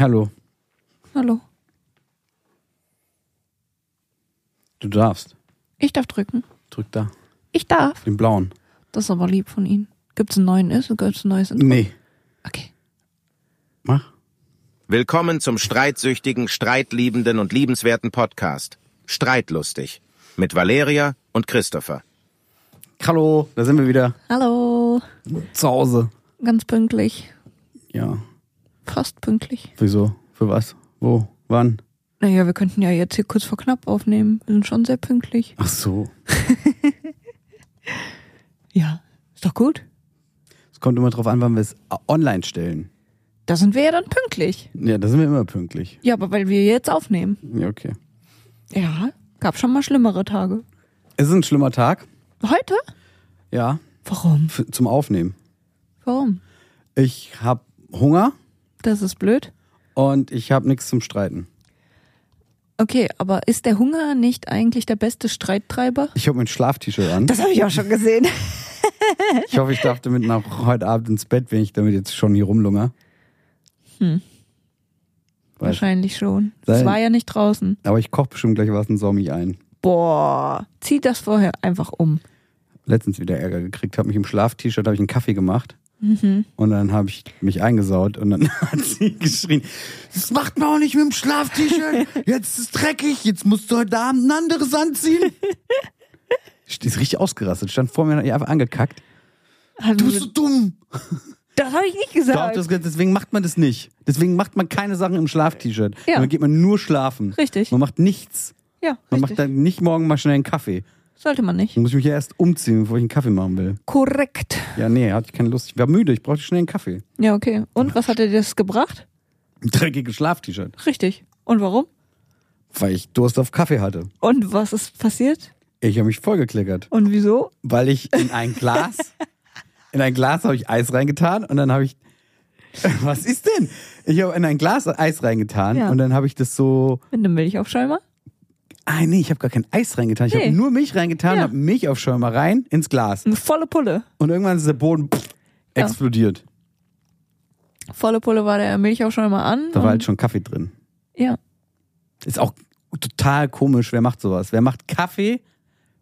Hallo, Hallo. du darfst. Ich darf drücken. Drück da, Ich darf. den blauen. Das ist aber lieb von Ihnen. Gibt's einen neuen ist? Gibt's ein neues Intro? Nee, Okay. mach. Willkommen zum streitsüchtigen, streitliebenden und liebenswerten Podcast. Streitlustig. Mit Valeria und Christopher. Hallo, da sind wir wieder Hallo. zu Hause. Ganz pünktlich. Ja, Fast pünktlich. wieso? Für was? Wo? Wann? Naja, wir könnten ja jetzt hier kurz vor knapp aufnehmen. Wir sind schon sehr pünktlich. Ach so. Ja. Ist doch gut. Es kommt immer drauf an, wann wir es online stellen. Da sind wir ja dann pünktlich. Ja, da sind wir immer pünktlich. Ja, aber weil wir jetzt aufnehmen. Ja, okay. Ja. Gab schon mal schlimmere Tage. Es ist ein schlimmer Tag. Heute? Ja, Warum? für, zum Aufnehmen. Warum? Ich habe Hunger Das ist blöd. und ich habe nichts zum Streiten. Okay, aber ist der Hunger nicht eigentlich der beste Streittreiber? Ich habe mein Schlaf-T-Shirt an. Das habe ich auch schon gesehen. Ich hoffe, ich darf damit nach heute Abend ins Bett, wenn ich damit jetzt schon hier rumlunger. Hm. Weiß. Wahrscheinlich schon. Es war ja nicht draußen. Aber ich koche bestimmt gleich was und sau mich ein. Boah, zieh das vorher einfach um. Letztens wieder Ärger gekriegt, habe mich im Schlaf-T-Shirt, habe ich einen Kaffee gemacht. Mhm. Und dann habe ich mich eingesaut und dann hat sie geschrien, das macht man auch nicht mit dem Schlaf-T-Shirt. Jetzt ist es dreckig, jetzt musst du heute Abend ein anderes anziehen. Die ist richtig ausgerastet, stand vor mir und hat einfach angekackt. Du bist so dumm. das habe ich nicht Doch, gesagt. das, deswegen macht man das nicht. Deswegen macht man keine Sachen im Schlaf-T-Shirt. Ja. Dann geht man nur schlafen. Richtig. Man macht nichts. ja, Man richtig. macht dann nicht morgen mal schnell einen Kaffee. Sollte man nicht. Dann muss ich mich ja erst umziehen, bevor ich einen Kaffee machen will. Korrekt. Ja, nee, hatte ich keine Lust. Ich war müde, ich brauchte schnell einen Kaffee. Ja, okay. Und was hat dir das gebracht? Ein dreckiges Schlaf-T-Shirt. Richtig. Und warum? Weil ich Durst auf Kaffee hatte. Und was ist passiert? Ich habe mich vollgekleckert. Und wieso? Weil ich in ein Glas, in ein Glas habe ich Eis reingetan und dann habe ich, was ist denn? Ich habe in ein Glas Eis reingetan Ja. und dann habe ich das so, Mit einem Milchaufschäumer? Ah nee, ich habe gar kein Eis reingetan. Ich Nee. habe nur Milch reingetan, Ja. habe Milchaufschäumer rein ins Glas. Eine volle Pulle. Und irgendwann ist der Boden pff, Ja. explodiert. Volle Pulle war der Milchaufschäumer an. Da war halt schon Kaffee drin. Ja. Ist auch total komisch. Wer macht sowas? Wer macht Kaffee,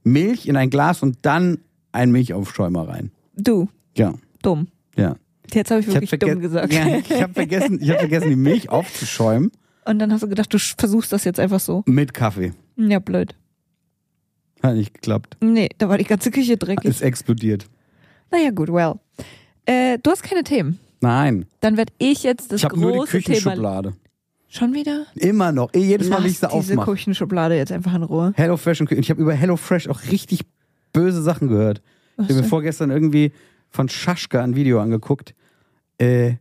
Milch in ein Glas und dann einen Milchaufschäumer rein? Du. Ja, Dumm. ja. Jetzt habe ich Ich habe wirklich dumm gesagt. ja, ich hab vergessen, ich hab vergessen, die Milch aufzuschäumen Und dann hast du gedacht, du versuchst das jetzt einfach so. mit Kaffee. Ja, blöd. Hat nicht geklappt. Nee, da war die ganze Küche dreckig. Ist explodiert. Naja, gut, well. Äh, du hast keine Themen. Nein, Dann werde ich jetzt das ich habe nur die große Thema. Küchenschublade. Schon wieder? Immer noch. Eh, Jedes Mal, wenn ich sie diese aufmache. Küchenschublade jetzt einfach in Ruhe. Hello Fresh und Küchen. Ich habe über Hello Fresh auch richtig böse Sachen gehört. Ich habe mir vorgestern irgendwie von Schaschka ein Video angeguckt, äh,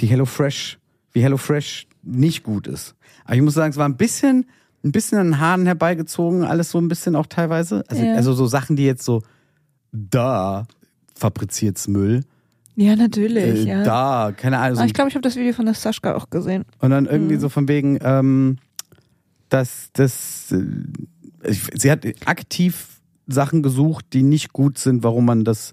die Hello Fresh, wie Hello Fresh nicht gut ist. Aber ich muss sagen, es war ein bisschen, ein bisschen an den Haaren herbeigezogen, alles so ein bisschen auch teilweise. Also, Ja. also so Sachen, die jetzt so, da fabriziert's Müll, Ja, natürlich, äh, ja. da, keine Ahnung. Aber ich glaube, ich habe das Video von der Sascha auch gesehen. und dann Mhm. irgendwie so von wegen, ähm, dass das, äh, sie hat aktiv Sachen gesucht, die nicht gut sind, warum man das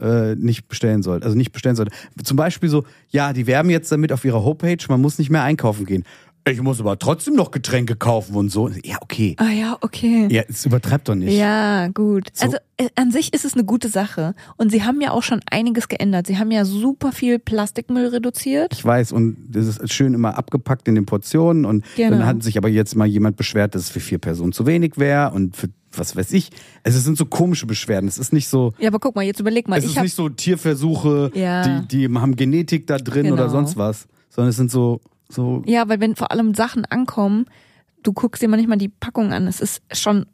äh, nicht bestellen sollte. Also nicht bestellen sollte. Zum Beispiel so, ja, die werben jetzt damit auf ihrer Homepage, man muss nicht mehr einkaufen gehen. Ich muss aber trotzdem noch Getränke kaufen und so. Ja, okay. Ah ja, okay. Ja, es übertreibt doch nicht. Ja, gut. So. Also äh, an sich ist es eine gute Sache. Und sie haben ja auch schon einiges geändert. Sie haben ja super viel Plastikmüll reduziert. Ich weiß, und das ist schön immer abgepackt in den Portionen und Genau. dann hat sich aber jetzt mal jemand beschwert, dass es für vier Personen zu wenig wäre und für was weiß ich. Also es sind so komische Beschwerden. Es ist nicht so, Ja, aber guck mal, jetzt überleg mal. es ist nicht so Tierversuche, Ja. die, die haben Genetik da drin Genau. oder sonst was, sondern es sind so, so, Ja, weil wenn vor allem Sachen ankommen, du guckst dir manchmal die Packung an, es ist schon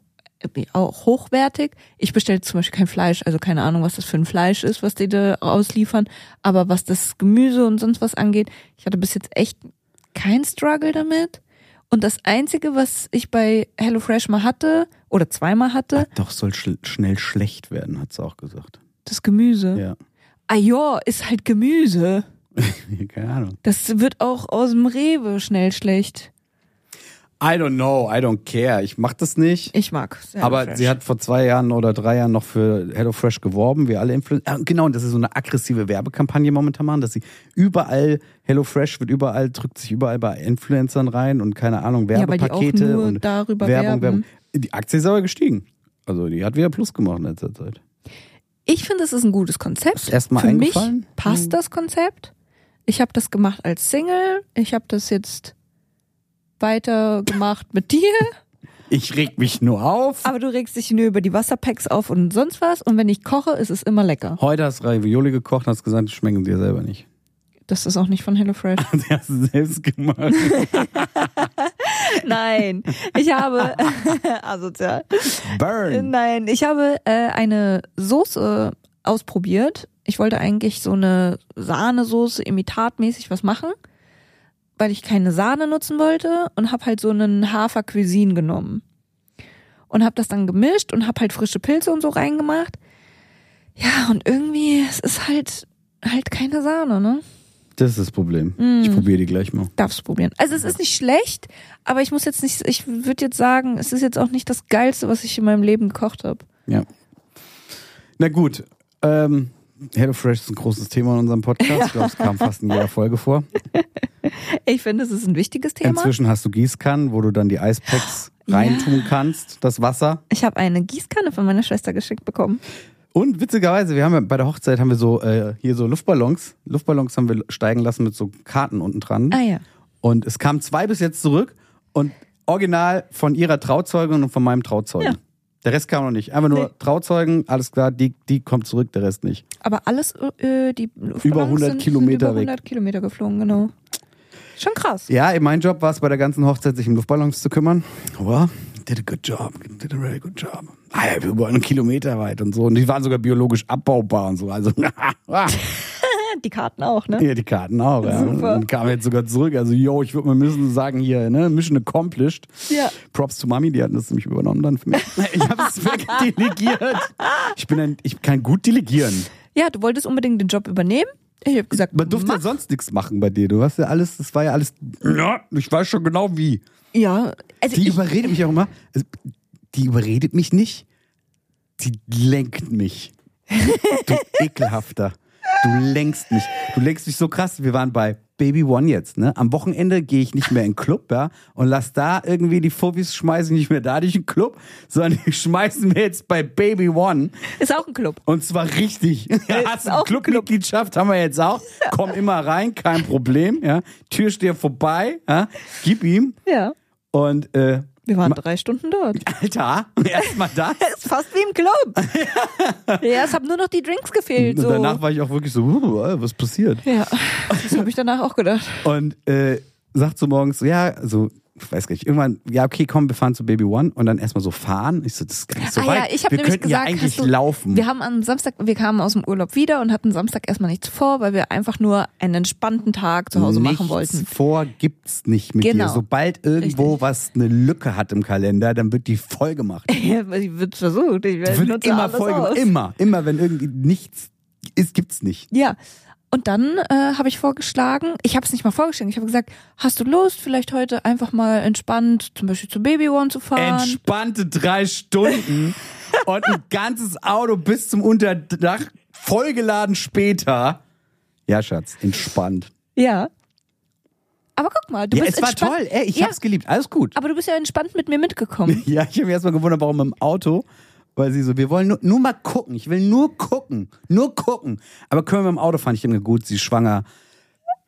auch hochwertig. Ich bestelle zum Beispiel kein Fleisch, also keine Ahnung, was das für ein Fleisch ist, was die da ausliefern. Aber was das Gemüse und sonst was angeht, ich hatte bis jetzt echt kein Struggle damit. Und das Einzige, was ich bei HelloFresh mal hatte, oder zweimal hatte, doch soll schl schnell schlecht werden, hat sie auch gesagt. das Gemüse. Ja. Ah ja, ist halt Gemüse. Keine Ahnung. Das wird auch aus dem Rewe schnell schlecht. I don't know, I don't care. Ich mach das nicht. Ich mag Hello Aber Fresh. sie hat vor zwei Jahren oder drei Jahren noch für HelloFresh geworben, wie alle Influencer. Äh, genau, und das ist so eine aggressive Werbekampagne momentan machen, dass sie überall, HelloFresh wird überall, drückt sich überall bei Influencern rein und keine Ahnung, Ja, Werbepakete nur und darüber Werbung, werben. Werbung. Die Aktie ist aber gestiegen. Also die hat wieder Plus gemacht in letzter Zeit. Ich finde, es ist ein gutes Konzept. Ist erst mal Für mich eingefallen? Hm. passt das Konzept. Ich habe das gemacht als Single. Ich habe das jetzt weiter gemacht mit dir. Ich reg mich nur auf. Aber du regst dich nur über die Wasserpacks auf und sonst was. Und wenn ich koche, ist es immer lecker. Heute hast du Ravioli gekocht und hast gesagt, die schmecken dir selber nicht. Das ist auch nicht von HelloFresh. Die hast du selbst gemacht. Nein, ich habe asozial. Burn. Nein, ich habe äh, eine Soße ausprobiert. Ich wollte eigentlich so eine Sahnesoße imitatmäßig was machen, weil ich keine Sahne nutzen wollte und habe halt so einen Hafer Cuisine genommen und habe das dann gemischt und habe halt frische Pilze und so reingemacht. Ja, und irgendwie es ist halt halt keine Sahne, ne? Das ist das Problem. Mm. Ich probiere die gleich mal. Darfst probieren. Also es ist nicht schlecht, aber ich muss jetzt nicht, ich würde jetzt sagen, es ist jetzt auch nicht das Geilste, was ich in meinem Leben gekocht habe. Ja. Na gut. Ähm, HelloFresh ist ein großes Thema in unserem Podcast. Ich glaube, es kam fast in jeder Folge vor. Ich finde, es ist ein wichtiges Thema. Inzwischen hast du Gießkannen, wo du dann die Eispacks Ja. reintun kannst, das Wasser. Ich habe eine Gießkanne von meiner Schwester geschickt bekommen. Und witzigerweise, wir haben ja bei der Hochzeit haben wir so äh, hier so Luftballons. Luftballons haben wir steigen lassen mit so Karten unten dran. Ah ja. Und es kamen zwei bis jetzt zurück und original von ihrer Trauzeugin und von meinem Trauzeugen. Ja. Der Rest kam noch nicht. Einfach nur Nee. Trauzeugen, alles klar, die, die kommt zurück, der Rest nicht. Aber alles, äh, die Luftballons Über 100 sind, Kilometer sind über weg. 100 Kilometer geflogen, genau. Schon krass. Ja, mein Job war es bei der ganzen Hochzeit, sich um Luftballons zu kümmern. Well, did a good job, did a very good job. Ah, ja, über einen Kilometer weit und so. Und die waren sogar biologisch abbaubar und so. Also, Die Karten auch, ne? ja, die Karten auch. Ja. Super. Und kamen jetzt sogar zurück. Also, yo, ich würde mal müssen sagen hier, ne, Mission accomplished. Ja. Props zu Mami, die hatten das nämlich übernommen dann für mich. Ich habe es wegdelegiert. Ich bin ein, ich kann gut delegieren. Ja, du wolltest unbedingt den Job übernehmen. Ich habe gesagt, Man durfte ja mach. sonst nichts machen bei dir. Du hast ja alles, das war ja alles, ja, ich weiß schon genau wie. Ja, also Die ich, überredet mich auch immer. Also, Die überredet mich nicht. Die lenkt mich. Du ekelhafter. Du lenkst mich. Du lenkst mich so krass. Wir waren bei Baby One jetzt, ne? Am Wochenende gehe ich nicht mehr in den Club, ja? Und lass da irgendwie die Fuffis schmeißen nicht mehr da durch den Club, sondern die schmeißen wir jetzt bei Baby One. ist auch ein Club. Und zwar richtig. Ja, hast auch. Clubmitgliedschaft, haben wir jetzt auch. Komm immer rein, kein Problem, ja? Türsteher vorbei, ja? Gib ihm. Ja. Und, äh, Wir waren drei Stunden dort. Alter, erstmal das. ist fast wie im Club. ja, es haben nur noch die Drinks gefehlt. Und So. danach war ich auch wirklich so, uh, was passiert? ja, das habe ich danach auch gedacht. Und äh, sagt so morgens, so, ja, ich weiß gar nicht, irgendwann, ja, okay, komm, wir fahren zu Baby One und dann erstmal so fahren. Ich so, das ist gar nicht so ah weit. ja, ich habe wir nämlich könnten gesagt, ja eigentlich du, laufen. Wir haben am Samstag, wir kamen aus dem Urlaub wieder und hatten Samstag erstmal nichts vor, weil wir einfach nur einen entspannten Tag zu Hause machen Nichts wollten. vor gibt's nicht mit Genau. dir. Sobald irgendwo Richtig. was eine Lücke hat im Kalender, dann wird die voll gemacht. Ja, ich wird versucht. Ich wird nutze immer voll gemacht. Immer, immer, wenn irgendwie nichts ist, gibt's nicht. Ja. Und dann äh, habe ich vorgeschlagen, ich habe es nicht mal vorgeschlagen, ich habe gesagt, hast du Lust, vielleicht heute einfach mal entspannt zum Beispiel zu Baby One zu fahren? Entspannte drei Stunden und ein ganzes Auto bis zum Unterdach vollgeladen später. Ja, Schatz, entspannt. ja. Aber guck mal, du ja, bist es war toll. Ey, ich ja, hab's geliebt. Alles gut. aber du bist ja entspannt mit mir mitgekommen. Ja, ich habe mich erstmal gewundert, warum im Auto, weil sie so, wir wollen nur, nur mal gucken. Ich will nur gucken. Nur gucken. Aber können wir im Auto fahren? Ich denke, gut, sie ist schwanger.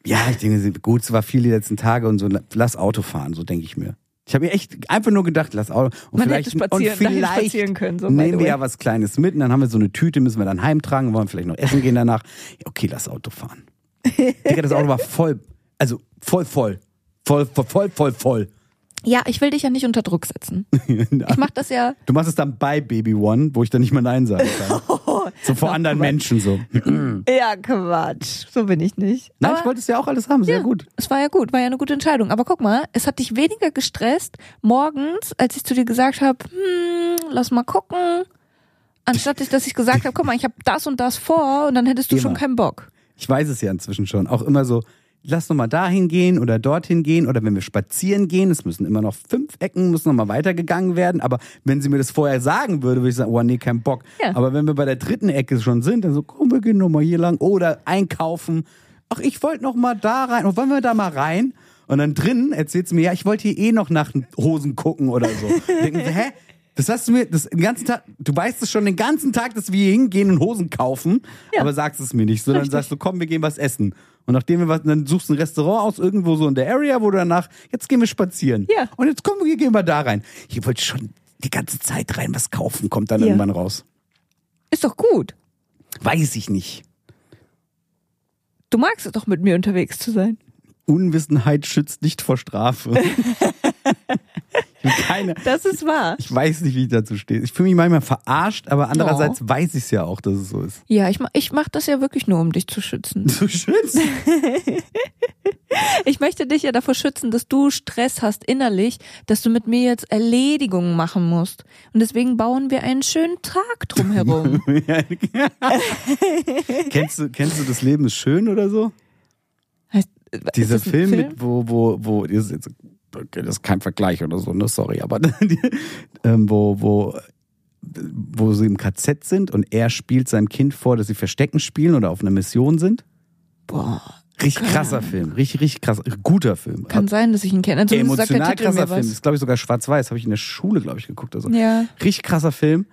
Ja, ich denke, sie- gut, es war viel die letzten Tage und so, lass Auto fahren, so denke ich mir. Ich habe mir echt einfach nur gedacht, lass Auto. Und Man vielleicht, hätte spazieren- und vielleicht spazieren können, so, nehmen wir ja was Kleines mit und dann haben wir so eine Tüte, müssen wir dann heimtragen, wollen vielleicht noch essen gehen danach. Okay, lass Auto fahren. Digga, das Auto war voll, also voll, voll. Voll, voll, voll, voll, voll. Ja, ich will dich ja nicht unter Druck setzen. Ich mach das ja. Du machst es dann bei Baby One, wo ich dann nicht mehr Nein sagen kann. So vor anderen Menschen so. Ja, Quatsch. So bin ich nicht. Nein, Aber- ich wollte es ja auch alles haben, sehr ja, gut. Es war ja gut, war ja eine gute Entscheidung. Aber guck mal, es hat dich weniger gestresst morgens, als ich zu dir gesagt habe, hm, lass mal gucken. Anstatt ich, dass ich gesagt habe, guck mal, ich habe das und das vor und dann hättest du schon Immer. keinen Bock. Ich weiß es ja inzwischen schon. Auch immer so, lass noch mal dahin gehen oder dorthin gehen oder wenn wir spazieren gehen, es müssen immer noch fünf Ecken, müssen noch mal weitergegangen werden, aber wenn sie mir das vorher sagen würde, würde ich sagen, oh nee, kein Bock. Ja. Aber wenn wir bei der dritten Ecke schon sind, dann so, komm, wir gehen noch mal hier lang oder einkaufen. Ach, ich wollte noch mal da rein. Und wollen wir da mal rein? Und dann drinnen erzählt sie mir, ja, ich wollte hier eh noch nach Hosen gucken oder so. Denken sie, hä? Das hast du mir das den ganzen Tag, du weißt es schon den ganzen Tag, dass wir hier hingehen und Hosen kaufen, Ja. aber sagst es mir nicht. So, dann Richtig. sagst du, komm, wir gehen was essen. Und nachdem wir was, dann suchst du ein Restaurant aus, irgendwo so in der Area, wo du danach, jetzt gehen wir spazieren. Ja. Und jetzt kommen wir, gehen wir da rein. Hier wollte schon die ganze Zeit rein was kaufen, kommt dann Ja. irgendwann raus. Ist doch gut. Weiß ich nicht. Du magst es doch, mit mir unterwegs zu sein. Unwissenheit schützt nicht vor Strafe. keine, Das ist wahr. ich weiß nicht, wie ich dazu stehe. Ich fühle mich manchmal verarscht, aber andererseits weiß ich es ja auch, dass es so ist. Ja, ich, ich mache das ja wirklich nur, um dich zu schützen. Du schützt? Ich möchte dich ja davor schützen, dass du Stress hast innerlich, dass du mit mir jetzt Erledigungen machen musst. Und deswegen bauen wir einen schönen Tag drumherum. kennst, du, kennst du das Leben ist schön oder so? heißt, Dieser ein Film, mit, wo, wo, wo, ist, jetzt, das ist kein Vergleich oder so, ne, sorry, aber ähm, wo, wo, wo sie im KZ sind und er spielt seinem Kind vor, dass sie Verstecken spielen oder auf einer Mission sind. Boah, Richtig krasser Film, richtig, richtig krass, guter Film. kann sein, dass ich ihn kenne. Zumindest sagt der Emotional Titel krasser Film, ist glaube ich sogar schwarz-weiß, habe ich in der Schule, glaube ich, geguckt. Also. Ja. Richtig krasser Film.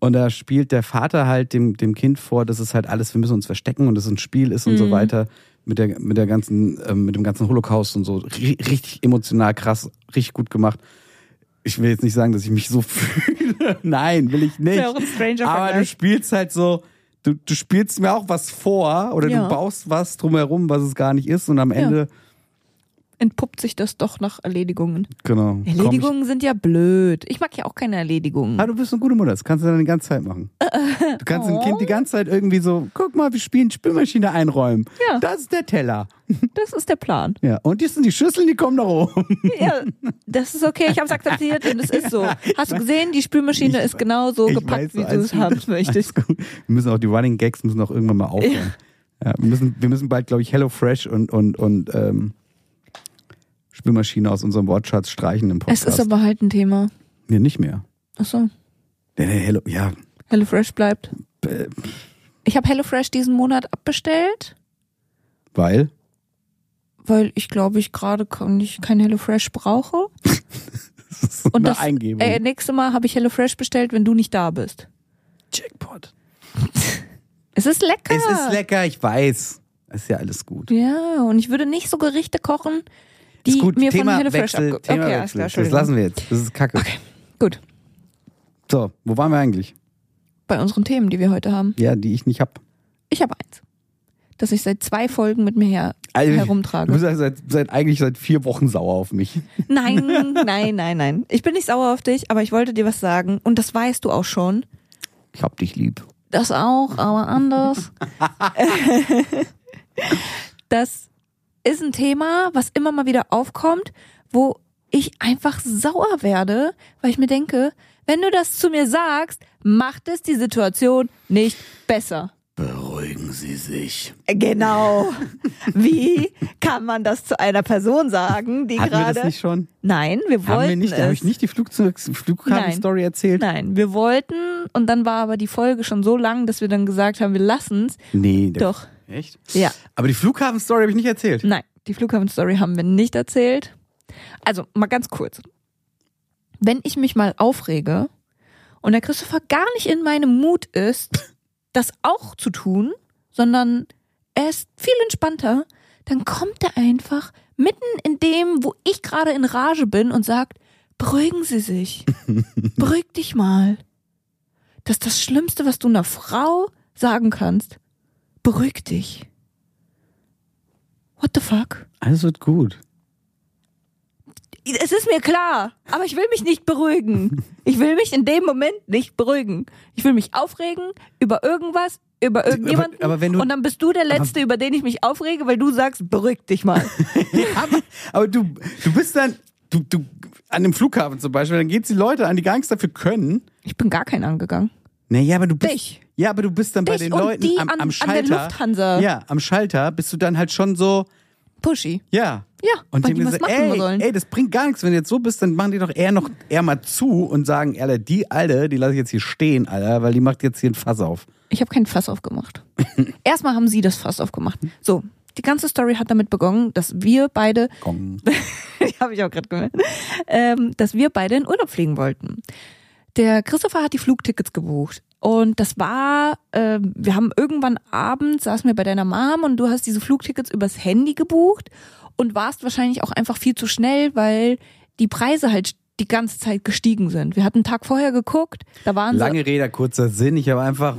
Und da spielt der Vater halt dem, dem Kind vor, dass es halt alles, wir müssen uns verstecken und dass es ein Spiel ist und Mhm. so weiter. Mit der, mit der ganzen, ähm, mit dem ganzen Holocaust und so. Ri- Richtig emotional krass, richtig gut gemacht. Ich will jetzt nicht sagen, dass ich mich so fühle. Nein, will ich nicht. Stranger Aber du spielst halt so, du, du spielst mir auch was vor oder Ja. du baust was drumherum, was es gar nicht ist und am Ende, Entpuppt sich das doch nach Erledigungen. genau. komm ich- Erledigungen sind ja blöd. Ich mag ja auch keine Erledigungen. Ah, du bist eine gute Mutter, das kannst du dann die ganze Zeit machen. Du kannst dem Kind die ganze Zeit irgendwie so, guck mal, wir spielen Spülmaschine einräumen. Ja. Das ist der Teller. Das ist der Plan. Ja. Und die sind die Schüsseln, die kommen nach oben. Ja, das ist okay. Ich habe es akzeptiert und es ist so. Hast du gesehen, die Spülmaschine ist genau so Ich gepackt, weiß, wie du es haben möchtest. Wir müssen auch die Running Gags müssen auch irgendwann mal aufhören. Ja. wir, müssen, wir müssen bald, glaube ich, Hello Fresh und, und, und ähm, Spülmaschine aus unserem Wortschatz streichen im Es Podcast. ist aber halt ein Thema. nee, nicht mehr. Achso. Nee, nee, Hello, ja. HelloFresh bleibt. Ich habe HelloFresh diesen Monat abbestellt, Weil? weil ich glaube, ich gerade kein HelloFresh brauche. Das ist so Und das Eingebung. äh, nächste Mal habe ich HelloFresh bestellt, wenn du nicht da bist. Jackpot. Es ist lecker. Es ist lecker, ich weiß. Ist ja alles gut. Ja, und ich würde nicht so Gerichte kochen, die gut. mir Thema von HelloFresh Wechsel, abge... Thema okay, alles Wechsel. klar, das lassen wir jetzt. Das ist kacke. Okay, gut. So, wo waren wir eigentlich? Bei unseren Themen, die wir heute haben. Ja, die ich nicht hab. Ich habe eins, das ich seit zwei Folgen mit mir her Also, Du herumtrage. bist ja seit, seit eigentlich seit vier Wochen sauer auf mich. Nein, nein, nein, nein. Ich bin nicht sauer auf dich, aber ich wollte dir was sagen und das weißt du auch schon. Ich hab dich lieb. Das auch, aber anders. das ist ein Thema, was immer mal wieder aufkommt, wo ich einfach sauer werde, weil ich mir denke, wenn du das zu mir sagst, macht es die Situation nicht besser. Beruhigen Sie sich. Genau. Wie kann man das zu einer Person sagen, die Hatten wir gerade das nicht schon? Nein, wir wollten Haben wir nicht? es. Habe ich nicht die Flugzeug- Flugkarten-Story erzählt? Nein, wir wollten und dann war aber die Folge schon so lang, dass wir dann gesagt haben, wir lassen's. Nee. der- Doch. Echt? Ja. Aber die Flughafen-Story habe ich nicht erzählt. Nein, die Flughafen-Story haben wir nicht erzählt. Also, mal ganz kurz. Wenn ich mich mal aufrege und der Christopher gar nicht in meinem Mut ist, das auch zu tun, sondern er ist viel entspannter, dann kommt er einfach mitten in dem, wo ich gerade in Rage bin und sagt, beruhigen Sie sich. Beruhig dich mal. Das ist das Schlimmste, was du einer Frau sagen kannst. Beruhig dich. What the fuck? Alles wird gut. Es ist mir klar, aber ich will mich nicht beruhigen. Ich will mich in dem Moment nicht beruhigen. Ich will mich aufregen über irgendwas, über irgendjemanden. aber wenn du- und dann bist du der Letzte, über den ich mich aufrege, weil du sagst, beruhig dich mal. aber, aber du, du bist dann, du, du, an dem Flughafen zum Beispiel, dann geht's die Leute an, die gar nichts dafür können. Ich bin gar keinen angegangen. Naja, aber du bist. Dich. Ja, aber du bist dann bei Dich den und Leuten die am, an- am an der Schalter. Lufthansa. Ja, am Schalter bist du dann halt schon so. Pushy. Ja. Ja, Und weil die was so, machen ey, sollen. ey, das bringt gar nichts. Wenn du jetzt so bist, dann machen die doch eher noch eher mal zu und sagen, Alter, die Alte, die lasse ich jetzt hier stehen, Alter, weil die macht jetzt hier ein Fass auf. Ich habe kein Fass aufgemacht. Erstmal haben sie das Fass aufgemacht. So, die ganze Story hat damit begonnen, dass wir beide, Gong. die habe ich auch gerade gemerkt, ähm, dass wir beide in Urlaub fliegen wollten. Der Christopher hat die Flugtickets gebucht. Und das war, äh, wir haben irgendwann abends, saßen wir bei deiner Mom und du hast diese Flugtickets übers Handy gebucht und warst wahrscheinlich auch einfach viel zu schnell, weil die Preise halt die ganze Zeit gestiegen sind. Wir hatten einen Tag vorher geguckt, da waren sie Lange Rede, kurzer Sinn. Ich habe einfach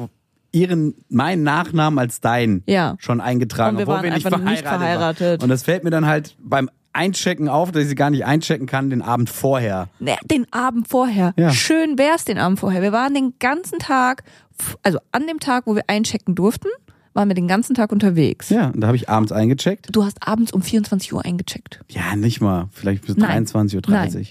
ihren, meinen Nachnamen als dein Ja. schon eingetragen, Und wir obwohl waren wir nicht verheiratet, nicht verheiratet. waren. Und das fällt mir dann halt beim Einchecken auf, dass ich sie gar nicht einchecken kann, den Abend vorher. Ne, den Abend vorher. Ja. Schön wär's den Abend vorher. Wir waren den ganzen Tag, also an dem Tag, wo wir einchecken durften, waren wir den ganzen Tag unterwegs. Ja, und da habe ich abends eingecheckt. Du hast abends um 24 Uhr eingecheckt. Ja, nicht mal. Vielleicht bis Nein. 23.30 Uhr.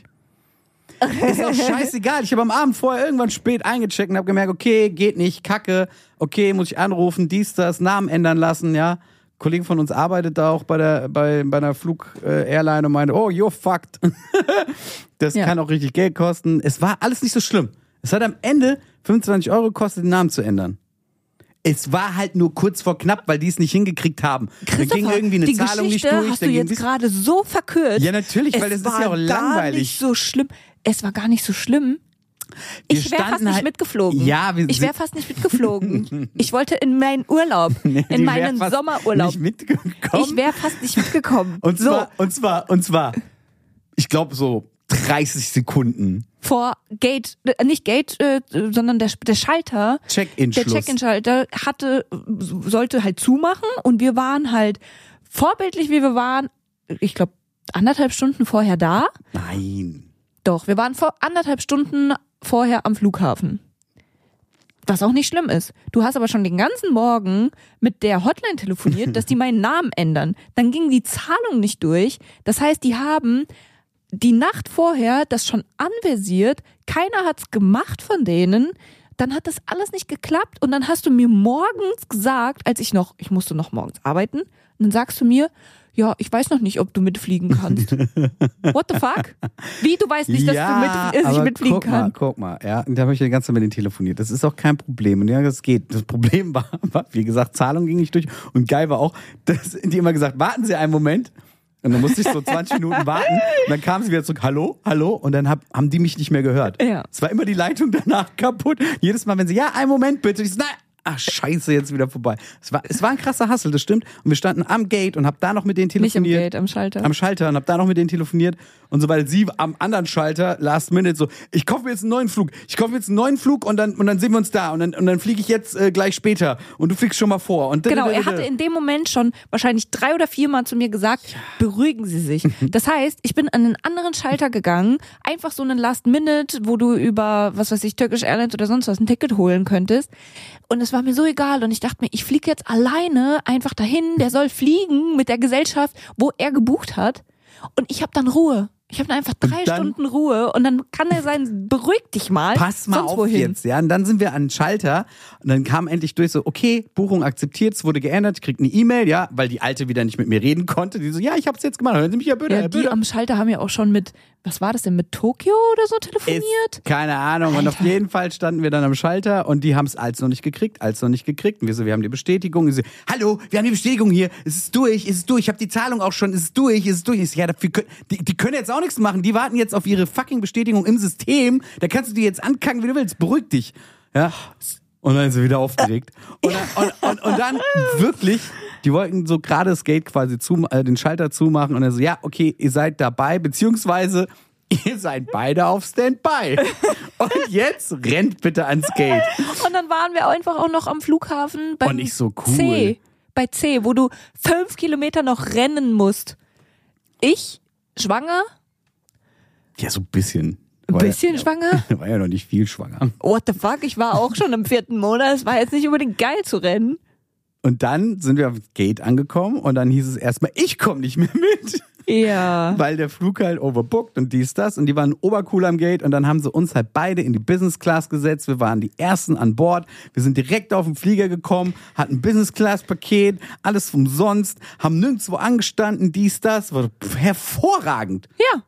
Ist auch scheißegal. Ich habe am Abend vorher irgendwann spät eingecheckt und habe gemerkt, okay, geht nicht, kacke, okay, muss ich anrufen, dies, das, Namen ändern lassen, ja. Ein Kollege von uns arbeitet da auch bei der bei, bei einer Flug-Airline und meinte, oh, you're fucked. das Ja. kann auch richtig Geld kosten. Es war alles nicht so schlimm. Es hat am Ende 25 Euro gekostet, den Namen zu ändern. Es war halt nur kurz vor knapp, weil die es nicht hingekriegt haben. Da ging irgendwie eine die Zahlung nicht Geschichte durch. hast du jetzt gerade so verkürzt. Ja, natürlich, weil es das ist ja war auch langweilig. Gar nicht so schlimm. Es war gar nicht so schlimm. Wir Ich wäre fast nicht halt- mitgeflogen. Ja, wir ich wäre fast nicht mitgeflogen. ich wollte in meinen Urlaub, Nee, in meinen Sommerurlaub. Nicht mitgekommen. Ich wäre fast nicht mitgekommen. und so, zwar, und zwar, und zwar, ich glaube so 30 Sekunden. vor Gate, äh, nicht Gate, äh, sondern der, der Schalter, der Check-in-Schluss. Check-in-Schalter hatte, sollte halt zumachen und wir waren halt vorbildlich, wie wir waren, ich glaube anderthalb Stunden vorher da. Nein. Doch, wir waren vor anderthalb Stunden vorher am Flughafen. Was auch nicht schlimm ist. Du hast aber schon den ganzen Morgen mit der Hotline telefoniert, dass die meinen Namen ändern. Dann ging die Zahlung nicht durch. Das heißt, die haben die Nacht vorher das schon anversiert. Keiner hat's gemacht von denen. Dann hat das alles nicht geklappt und dann hast du mir morgens gesagt, als ich noch, ich musste noch morgens arbeiten, und dann sagst du mir, ja, ich weiß noch nicht, ob du mitfliegen kannst. What the fuck? Wie, du weißt nicht, dass du mit, dass ich mitfliegen guck Mal, kann? guck mal, ja, und da habe ich die ganze Zeit mit denen telefoniert. Das ist auch kein Problem. Und ja, das geht. Das Problem war, war, wie gesagt, Zahlung ging nicht durch. Und geil war auch, dass die immer gesagt, warten Sie einen Moment. Und dann musste ich so 20 Minuten warten. Und dann kamen sie wieder zurück, hallo, hallo. Und dann hab, haben die mich nicht mehr gehört. Ja. Es war immer die Leitung danach kaputt. Jedes Mal, wenn sie, ja, einen Moment bitte. Ich so, nein. Ach, scheiße, jetzt wieder vorbei. Es war, es war ein krasser Hassel, das stimmt. Und wir standen am Gate und hab da noch mit denen Nicht im telefoniert Gate, am Schalter. am Schalter und hab da noch mit denen telefoniert und sobald sie am anderen Schalter last minute so ich kaufe mir jetzt einen neuen Flug ich kaufe mir jetzt einen neuen Flug und dann und dann sehen wir uns da und dann und dann fliege ich jetzt äh, gleich später und du fliegst schon mal vor und Genau, er hatte in dem Moment schon wahrscheinlich drei oder viermal zu mir gesagt, beruhigen Sie sich. Das heißt, ich bin an einen anderen Schalter gegangen, einfach so einen Last Minute, wo du über, was weiß ich, Turkish Airlines oder sonst was ein Ticket holen könntest. Und es war mir so egal und ich dachte mir, ich fliege jetzt alleine einfach dahin, der soll fliegen mit der Gesellschaft, wo er gebucht hat. Und ich habe dann Ruhe. Ich habe einfach drei Stunden Ruhe und dann kann er sein, beruhig dich mal. Pass mal auf wohin. jetzt, ja. Und dann sind wir an den Schalter und dann kam endlich durch so, okay, Buchung akzeptiert, es wurde geändert, ich krieg eine E-Mail, ja, weil die Alte wieder nicht mit mir reden konnte. Die so, ja, ich hab's jetzt gemacht, hören Sie mich ja bitte, Ja, Herr die am Schalter haben ja auch schon mit, was war das denn, mit Tokio oder so telefoniert? Ist, keine Ahnung. Und auf Alter. jeden Fall standen wir dann am Schalter und die haben es als noch nicht gekriegt, als noch nicht gekriegt. Und wir so, wir haben die Bestätigung. Und sie hallo, wir haben die Bestätigung hier. Es ist durch, es ist durch. Ich habe die Zahlung auch schon. Es ist durch, es ist durch. Ich so, ja, dafür können, die, die können jetzt auch nichts machen. Die warten jetzt auf ihre fucking Bestätigung im System. Da kannst du die jetzt ankacken, wie du willst. Beruhig dich. Ja. Und dann ist sie wieder aufgeregt. Und dann, und, und, und dann wirklich, die wollten so gerade das Gate quasi zu, äh, den Schalter zumachen und er so, ja, okay, ihr seid dabei, beziehungsweise ihr seid beide auf Standby. Und jetzt rennt bitte ans Gate. Und dann waren wir einfach auch noch am Flughafen nicht so cool. C. Bei C, wo du fünf Kilometer noch rennen musst. Ich, schwanger, Ja, so ein bisschen. ein bisschen schwanger. Ja, war ja noch nicht viel schwanger. What the fuck? Ich war auch schon im vierten Monat. Es war jetzt nicht unbedingt geil zu rennen. Und dann sind wir auf das Gate angekommen und dann hieß es erstmal, ich komme nicht mehr mit. Ja. weil der Flug halt overbooked und dies, das. Und die waren obercool am Gate und dann haben sie uns halt beide in die Business Class gesetzt. Wir waren die Ersten an Bord. Wir sind direkt auf den Flieger gekommen, hatten ein Business Class Paket, alles umsonst, haben nirgendwo angestanden, dies, das. War hervorragend. Ja.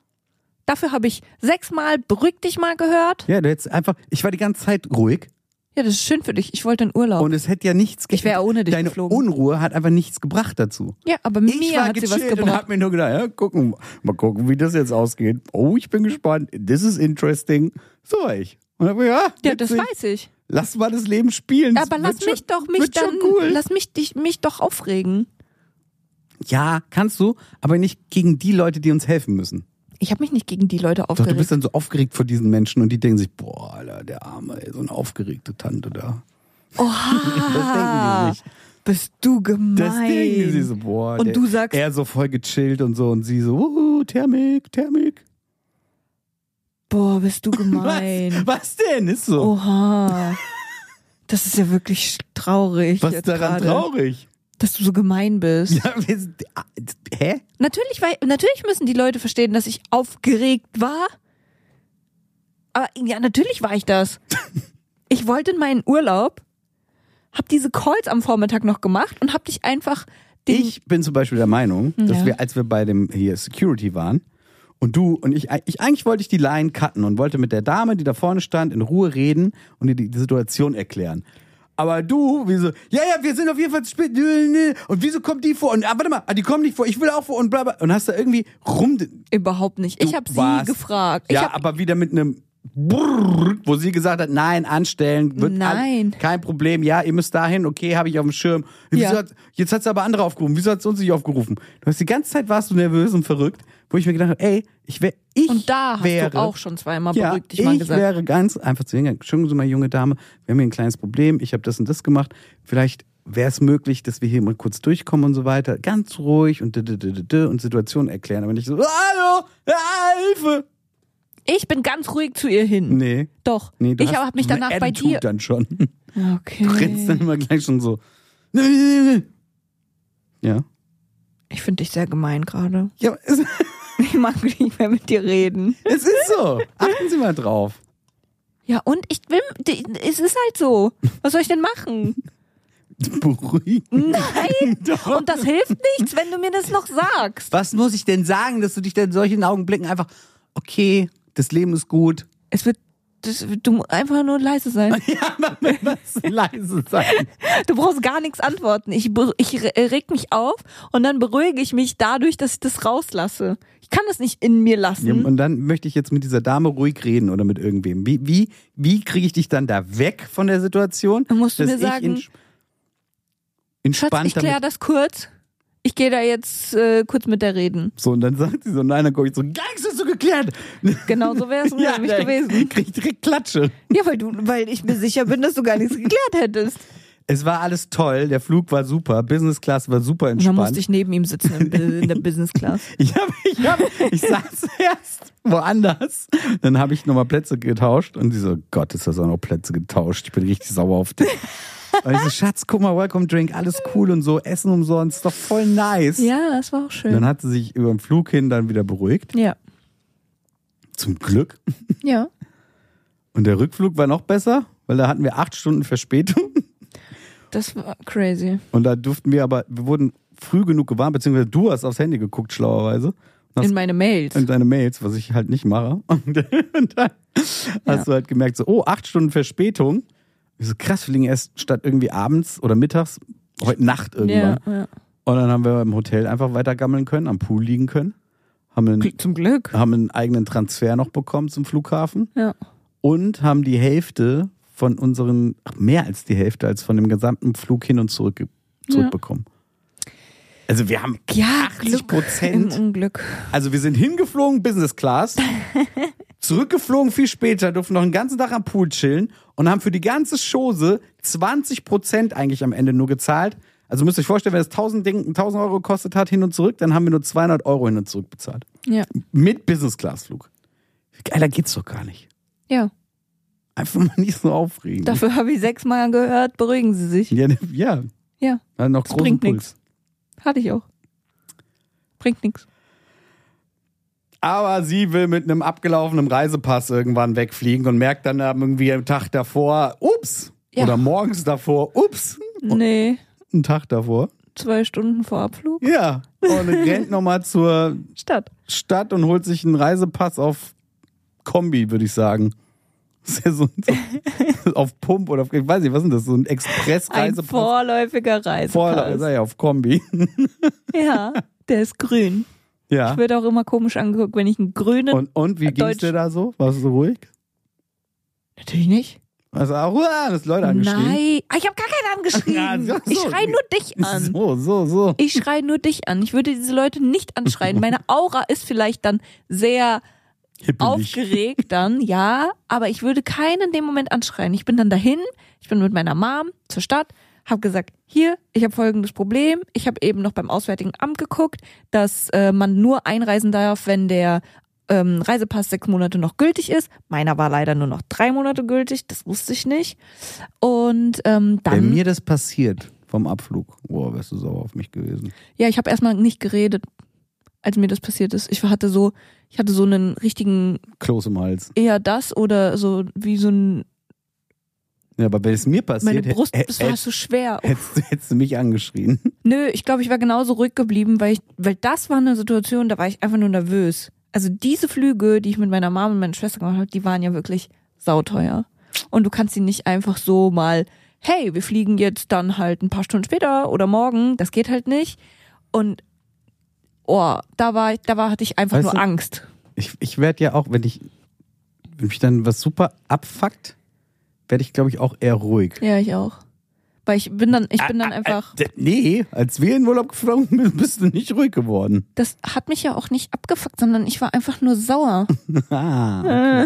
Dafür habe ich sechsmal Beruhig dich mal gehört. Ja, du hättest einfach, ich war die ganze Zeit ruhig Ja, das ist schön für dich. Ich wollte in Urlaub. und es hätte ja nichts Ich wär ohne dich Deine geflogen. Unruhe hat einfach nichts gebracht dazu. ja, aber Ich mir hat sie was gebracht. hab mir nur gedacht, ja, gucken, mal gucken, wie das jetzt ausgeht. Oh, ich bin gespannt. This is interesting. So war ich. Und hab, ja, Ja, das weiß ich. Lass mal das Leben spielen. Aber lass mich schon, doch mich dann, cool. lass mich dich, mich doch aufregen. Ja, kannst du, aber nicht gegen die Leute, die uns helfen müssen. Ich habe mich nicht gegen die Leute Doch, du aufgeregt. bist dann so aufgeregt vor diesen Menschen und die denken sich, boah, Alter, der Arme, ey, so eine aufgeregte Tante da. Oha, Das denken die sich. bist du gemein. Das denken sie so, boah. Und der, du sagst- Er so voll gechillt und so und sie so, uh, Thermik, Thermik. Boah, bist du gemein. Was, was denn? Ist so. Oha. Das ist ja wirklich traurig. was ist daran gerade, traurig? Dass du so gemein bist. Ja, wir sind- ah, hä? Natürlich, weil, natürlich müssen die Leute verstehen, dass ich aufgeregt war. Aber ja, natürlich war ich das. Ich wollte in meinen Urlaub, hab diese Calls am Vormittag noch gemacht und hab dich einfach den. Ich bin zum Beispiel der Meinung, dass Ja. wir, als wir bei dem hier Security waren und du und ich, ich eigentlich wollte ich die Line cutten und wollte mit der Dame, die da vorne stand, in Ruhe reden und ihr die, die Situation erklären. Aber du, wie so, ja, ja, wir sind auf jeden Fall zu spät. Und wieso kommt die vor? Und ah, warte mal, ah, die kommen nicht vor, ich will auch vor und bla bla. Und hast da irgendwie rum. Überhaupt nicht. Ich habe sie warst- gefragt. Ja, hab, aber wieder mit einem Brrrr, wo sie gesagt hat, nein, anstellen, wird Nein. all- kein Problem. Ja, ihr müsst dahin, okay, habe ich auf dem Schirm. Ja. hat, jetzt hat sie aber andere aufgerufen. Wieso hat sie uns nicht aufgerufen? Du hast die ganze Zeit warst du nervös und verrückt, wo ich mir gedacht habe, ey, ich wäre ich und da hast wäre, du auch schon zweimal ja, beruhigt dich mal ich gesagt. wäre ganz einfach zu hingegangen. Entschuldigen Sie mal, junge Dame, wir haben hier ein kleines Problem. Ich habe das und das gemacht. Vielleicht wäre es möglich, dass wir hier mal kurz durchkommen und so weiter. Ganz ruhig und und Situationen erklären, aber nicht so, hallo, Hilfe. Ich bin ganz ruhig zu ihr hin. Nee. Doch. Nee, du ich habe mich danach bei dir. dann schon. Okay. Du rennst dann immer gleich schon so. Ja. Ich finde dich sehr gemein gerade. Ja, Ich mag nicht mehr mit dir reden. es ist so. Achten Sie mal drauf. Ja, und ich will, es ist halt so. Was soll ich denn machen? Beruhigen. Nein. Doch. Und das hilft nichts, wenn du mir das noch sagst. Was muss ich denn sagen, dass du dich dann in solchen Augenblicken einfach, okay, das Leben ist gut. Es wird, das, du musst einfach nur leise sein. Ja, man was leise sein. Du brauchst gar nichts antworten. Ich, ich re- reg mich auf und dann beruhige ich mich dadurch, dass ich das rauslasse. Ich kann das nicht in mir lassen. Ja, und dann möchte ich jetzt mit dieser Dame ruhig reden oder mit irgendwem. Wie, wie, wie kriege ich dich dann da weg von der Situation? Dann musst du mir sagen, entspannt Schatz, ich kläre das kurz. Ich gehe da jetzt äh, kurz mit der reden. So, und dann sagt sie so, nein, dann gucke ich so, Gangs hast du geklärt. Genau so wäre es nämlich dann gewesen. Krieg direkt Klatsche. Ja, weil du, weil ich mir sicher bin, dass du gar nichts geklärt hättest. Es war alles toll, der Flug war super, Business Class war super Und dann musste entspannt. ich neben ihm sitzen in der Business Class. Ich, hab, ich, hab, ich saß erst woanders. Dann habe ich nochmal Plätze getauscht und sie so, Gott, ist das auch noch Plätze getauscht. Ich bin richtig sauer auf dich. Und ich so, Schatz, guck mal, Welcome Drink, alles cool und so, Essen umsonst, doch voll nice. Ja, das war auch schön. Dann hat sie sich über den Flug hin dann wieder beruhigt. Ja. Zum Glück. Ja. Und der Rückflug war noch besser, weil da hatten wir acht Stunden Verspätung. Das war crazy. Und da durften wir aber, wir wurden früh genug gewarnt, beziehungsweise du hast aufs Handy geguckt, schlauerweise. Und In meine Mails. in deine Mails, was ich halt nicht mache. Und, und dann hast du halt gemerkt, so, oh, acht Stunden Verspätung. So, krass, wir liegen erst statt irgendwie abends oder mittags, heute Nacht irgendwann. Ja, ja. Und dann haben wir im Hotel einfach weiter gammeln können, am Pool liegen können. Haben einen, Zum Glück. haben einen eigenen Transfer noch bekommen zum Flughafen. Ja. Und haben die Hälfte von unseren, ach, mehr als die Hälfte, als von dem gesamten Flug hin und zurück zurückbekommen. Also wir haben Ja, 80 Glück im Prozent Unglück. also wir sind hingeflogen, Business Class, zurückgeflogen viel später, durften noch einen ganzen Tag am Pool chillen und haben für die ganze Chose 20 Prozent eigentlich am Ende nur gezahlt. Also müsst ihr euch vorstellen, wenn es 1000, Ding, 1000 Euro gekostet hat hin und zurück, dann haben wir nur 200 Euro hin und zurück bezahlt. Ja. Mit Business Class Flug. Geiler geht's doch gar nicht. Ja. Einfach mal nicht so aufregen. Dafür habe ich sechsmal gehört, beruhigen Sie sich. ja, ja, Ja. hat noch Das großen bringt Puls. nix. Hatte ich auch. Bringt nichts. Aber sie will mit einem abgelaufenen Reisepass irgendwann wegfliegen und merkt dann irgendwie am Tag davor, ups. Ja. Oder morgens davor, ups. Nee, Einen Tag davor. zwei Stunden vor Abflug. Ja. Und rennt nochmal zur Stadt. Stadt und holt sich einen Reisepass auf Kombi, würde ich sagen. Das ist ja so, so auf Pump oder auf, ich weiß nicht, was ist denn das? So ein Ein Express-Reisepass. vorläufiger Vor, Reisepass. sag ja, auf Kombi. Ja, der ist grün. Ja. Ich werde auch immer komisch angeguckt, wenn ich einen grünen. Und, und wie ging's Deutsch- dir da so? Warst du so ruhig? Natürlich nicht. Also auch, uh, das Leute angeschrien. Nein, Ah, ich habe gar keinen angeschrien. Ja, so, ich schreie nur dich an. So, so, so. Ich schreie nur dich an. Ich würde diese Leute nicht anschreien. Meine Aura ist vielleicht dann sehr Hippelig. aufgeregt dann, ja, aber ich würde keinen in dem Moment anschreien. Ich bin dann dahin, ich bin mit meiner Mom zur Stadt, habe gesagt, hier, ich habe folgendes Problem. Ich habe eben noch beim Auswärtigen Amt geguckt, dass äh, man nur einreisen darf, wenn der ähm, Reisepass sechs Monate noch gültig ist. Meiner war leider nur noch drei Monate gültig, das wusste ich nicht. Und ähm, dann, Wenn mir das passiert vom Abflug, boah, wärst du sauer auf mich gewesen. ja, ich habe erstmal nicht geredet, als mir das passiert ist. Ich hatte so, ich hatte so einen richtigen, Kloß im Hals. eher das oder so wie so ein Ja, aber wenn es mir passiert, Meine Brust, hä- das war so schwer. hättest, du- hättest du mich angeschrien. Nö, ich glaube, ich war genauso ruhig geblieben, weil ich, weil das war eine Situation, da war ich einfach nur nervös. Also diese Flüge, die ich mit meiner Mama und meiner Schwester gemacht habe, die waren ja wirklich sauteuer. Und du kannst sie nicht einfach so mal, hey, wir fliegen jetzt dann halt ein paar Stunden später oder morgen. Das geht halt nicht. Und oh, da war ich, da war hatte ich einfach Weißt nur du- Angst. Ich, ich werde ja auch, wenn ich, wenn mich dann was super abfuckt, werde ich, glaube ich, auch eher ruhig. Ja, ich auch. Weil ich bin dann, ich bin dann Ah, ah, einfach. ah, nee, als wir in Urlaub geflogen sind, bist du nicht ruhig geworden. Das hat mich ja auch nicht abgefuckt, sondern ich war einfach nur sauer. Ah.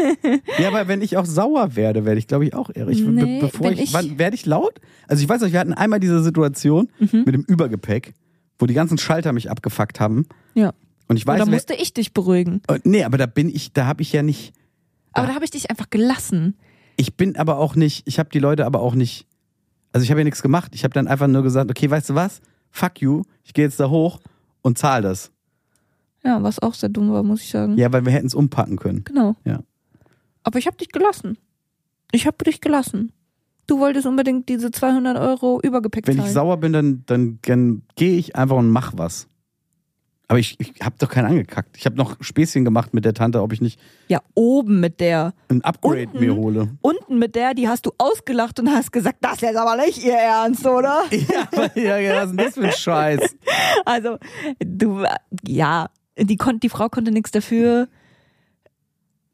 ja, aber wenn ich auch sauer werde, werde ich, glaube ich, auch eher. Ich, be- Nee, bevor wenn ich, ich- wann, werde ich laut? Also ich weiß noch, wir hatten einmal diese Situation Mhm. mit dem Übergepäck, wo die ganzen Schalter mich abgefuckt haben. Ja. Und ich weiß, wer- musste ich dich beruhigen? äh, nee, aber da bin ich, da habe ich ja nicht, Aber da habe ich dich einfach gelassen. Ich bin aber auch nicht, ich habe die Leute aber auch nicht, also ich habe ja nichts gemacht. Ich habe dann einfach nur gesagt, okay, weißt du was? Fuck you, ich gehe jetzt da hoch und zahl das. Ja, was auch sehr dumm war, muss ich sagen. Ja, weil wir hätten es umpacken können. Genau. Ja. Aber ich habe dich gelassen. Ich habe dich gelassen. Du wolltest unbedingt diese 200 Euro Übergepäck Wenn ich sauer bin, dann, dann, dann gehe ich einfach und mach was. Aber ich, ich habe doch keinen angekackt. Ich habe noch Späßchen gemacht mit der Tante, ob ich nicht ja, oben mit der. ein Upgrade Unten? mir hole. Unten mit der, die hast du ausgelacht und hast gesagt, das ist jetzt aber nicht ihr Ernst, oder? Ja, ja, was ist denn das für ein Scheiß? Also, du, ja, die, kon die Frau konnte nichts dafür.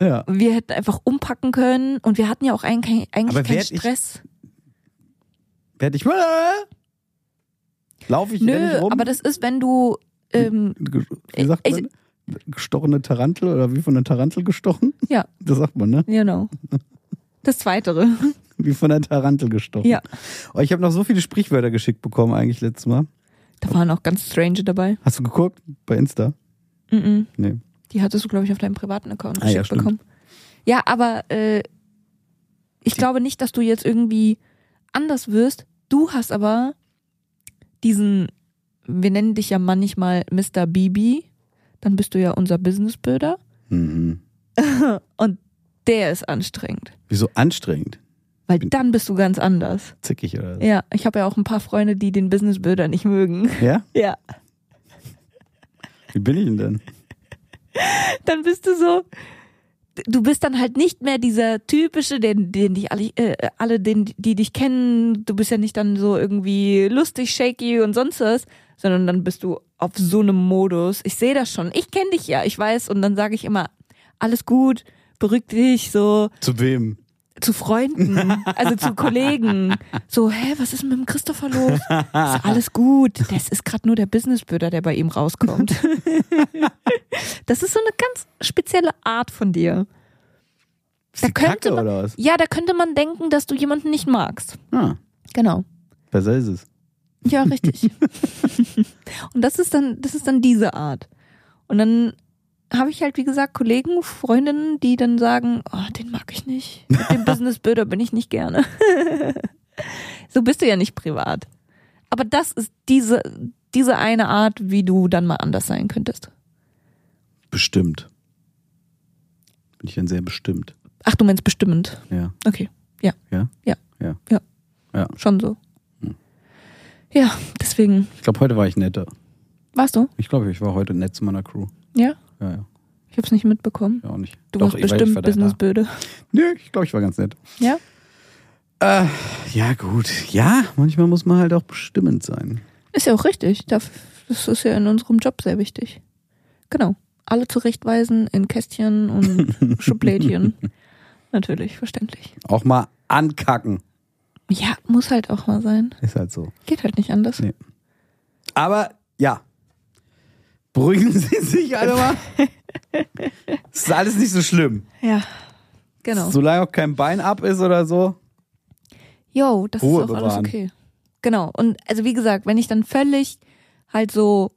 Ja. Wir hätten einfach umpacken können und wir hatten ja auch eigentlich, eigentlich Aber keinen werd ich- Stress. Werde ich. Laufe ich renn ich Nö, rum? aber das ist, wenn du ähm, Wie sagt Ich- man? Gestochene Tarantel oder wie von einer Tarantel gestochen? Ja. Das sagt man, ne? Genau. Das Zweitere. Wie von einer Tarantel gestochen. Ja. Oh, ich habe noch so viele Sprichwörter geschickt bekommen eigentlich letztes Mal. Da waren auch ganz strange dabei. Hast du geguckt? Bei Insta? Mhm. Nee. Die hattest du, glaube ich, auf deinem privaten Account Ah, ja, geschickt stimmt. bekommen. Ja, aber äh, ich glaube nicht, dass du jetzt irgendwie anders wirst. Du hast aber diesen, wir nennen dich ja manchmal Mr. Bibi, dann bist du ja unser Businessbuilder Mhm. und der ist anstrengend. Wieso anstrengend? Weil dann bist du ganz anders. Zickig oder was? Ja, ich habe ja auch ein paar Freunde, die den Businessbuilder nicht mögen. Ja? Ja. Wie bin ich denn denn? dann bist du so, du bist dann halt nicht mehr dieser typische, den, den dich alle, äh, alle den, die dich kennen, du bist ja nicht dann so irgendwie lustig, shaky und sonst was, sondern dann bist du auf so einem Modus. Ich sehe das schon, ich kenne dich ja, ich weiß und dann sage ich immer, alles gut, beruhig dich, so Zu wem? zu Freunden, also zu Kollegen. So, hä, was ist mit dem Christopher los? Ist alles gut. Das ist gerade nur der Businessbürger, der bei ihm rauskommt. Das ist so eine ganz spezielle Art von dir. Da könnte man- oder was? Ja, da könnte man denken, dass du jemanden nicht magst. Ah, Genau. besser ist es. Ja, richtig. und das ist dann, das ist dann diese Art. Und dann habe ich halt, wie gesagt, Kollegen, Freundinnen, die dann sagen, oh, den mag ich nicht. Mit dem Businessbilder bin ich nicht gerne. so bist du ja nicht privat. Aber das ist diese, diese eine Art, wie du dann mal anders sein könntest. Bestimmt. Bin ich dann sehr bestimmt. Ach, du meinst bestimmend. Ja. Okay. Ja. Ja? Ja. Ja. Ja. Ja. Schon so. Ja, deswegen. Ich glaube, heute war ich netter. Warst du? Ich glaube, ich war heute nett zu meiner Crew. Ja? Ja, ja. Ich hab's nicht mitbekommen. Ja, auch nicht. Du Doch, warst ich- bestimmt war businessböde. Nö, ich glaube, ich war ganz nett. Ja? Äh, ja, gut. Ja, manchmal muss man halt auch bestimmend sein. Ist ja auch richtig. Das das ist ja in unserem Job sehr wichtig. Genau. Alle zurechtweisen in Kästchen und Schublädchen. Natürlich, verständlich. Auch mal ankacken. Ja, muss halt auch mal sein. Ist halt so. Geht halt nicht anders. Nee. Aber ja. Beruhigen Sie sich alle mal. Es ist alles nicht so schlimm. Ja. Genau. Solange auch kein Bein ab ist oder so. Jo, das Ruhe ist auch alles bewahren. okay. Genau. Und also wie gesagt, wenn ich dann völlig halt so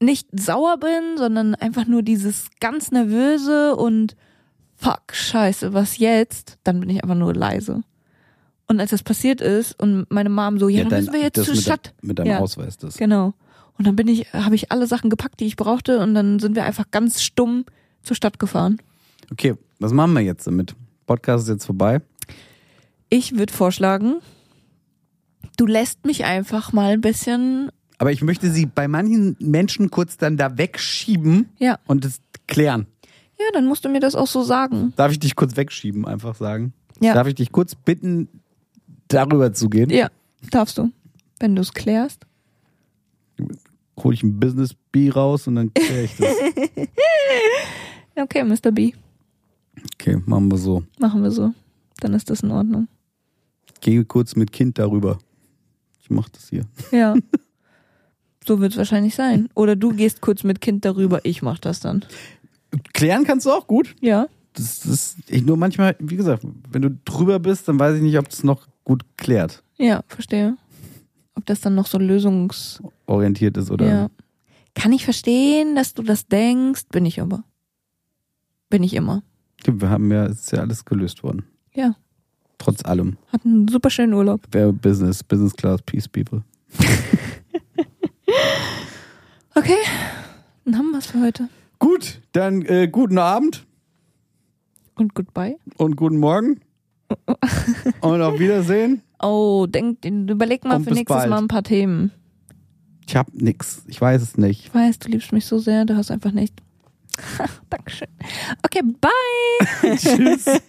nicht sauer bin, sondern einfach nur dieses ganz nervöse und fuck, scheiße, was jetzt? Dann bin ich einfach nur leise. Und als das passiert ist und meine Mom so, ja, dann dein- müssen wir jetzt zur Stadt. dein- mit deinem Ja. Ausweis. Das. Genau. Und dann bin ich, habe ich alle Sachen gepackt, die ich brauchte und dann sind wir einfach ganz stumm zur Stadt gefahren. Okay, was machen wir jetzt damit? Podcast ist jetzt vorbei. Ich würde vorschlagen, du lässt mich einfach mal ein bisschen, Aber ich möchte sie bei manchen Menschen kurz dann da wegschieben ja, und es klären. ja, dann musst du mir das auch so sagen. Darf ich dich kurz wegschieben, einfach sagen? Ja. Darf ich dich kurz bitten, darüber zu gehen? Ja, darfst du, wenn du es klärst. Hol ich ein Business B raus und dann kläre ich das. Okay, Mr. B, Okay, machen wir so. machen wir so. Dann ist das in Ordnung. Gehe kurz mit Kind darüber. Ich mach das hier. Ja. So wird es wahrscheinlich sein. Oder du gehst kurz mit Kind darüber, ich mach das dann. Klären kannst du auch gut. Ja. Das ist nur manchmal, wie gesagt, wenn du drüber bist, dann weiß ich nicht, ob das noch gut klärt, Ja, verstehe. Ob das dann noch so Lösungs... orientiert ist oder. Ja. Kann ich verstehen, dass du das denkst, bin ich aber. Bin ich immer. Wir haben ja, ist ja alles gelöst worden. Ja. Trotz allem. Hat einen super schönen Urlaub. Wer Business, Business Class, Peace People. Okay, dann haben wir es für heute. Gut, dann äh, guten Abend Und goodbye. und guten Morgen. Und auf Wiedersehen. Oh, denk, überleg mal Und für nächstes bald. Mal ein paar Themen. Ich hab nix. Ich weiß es nicht. Ich weiß, du liebst mich so sehr, du hast einfach nicht. Dankeschön. Okay, bye. Tschüss.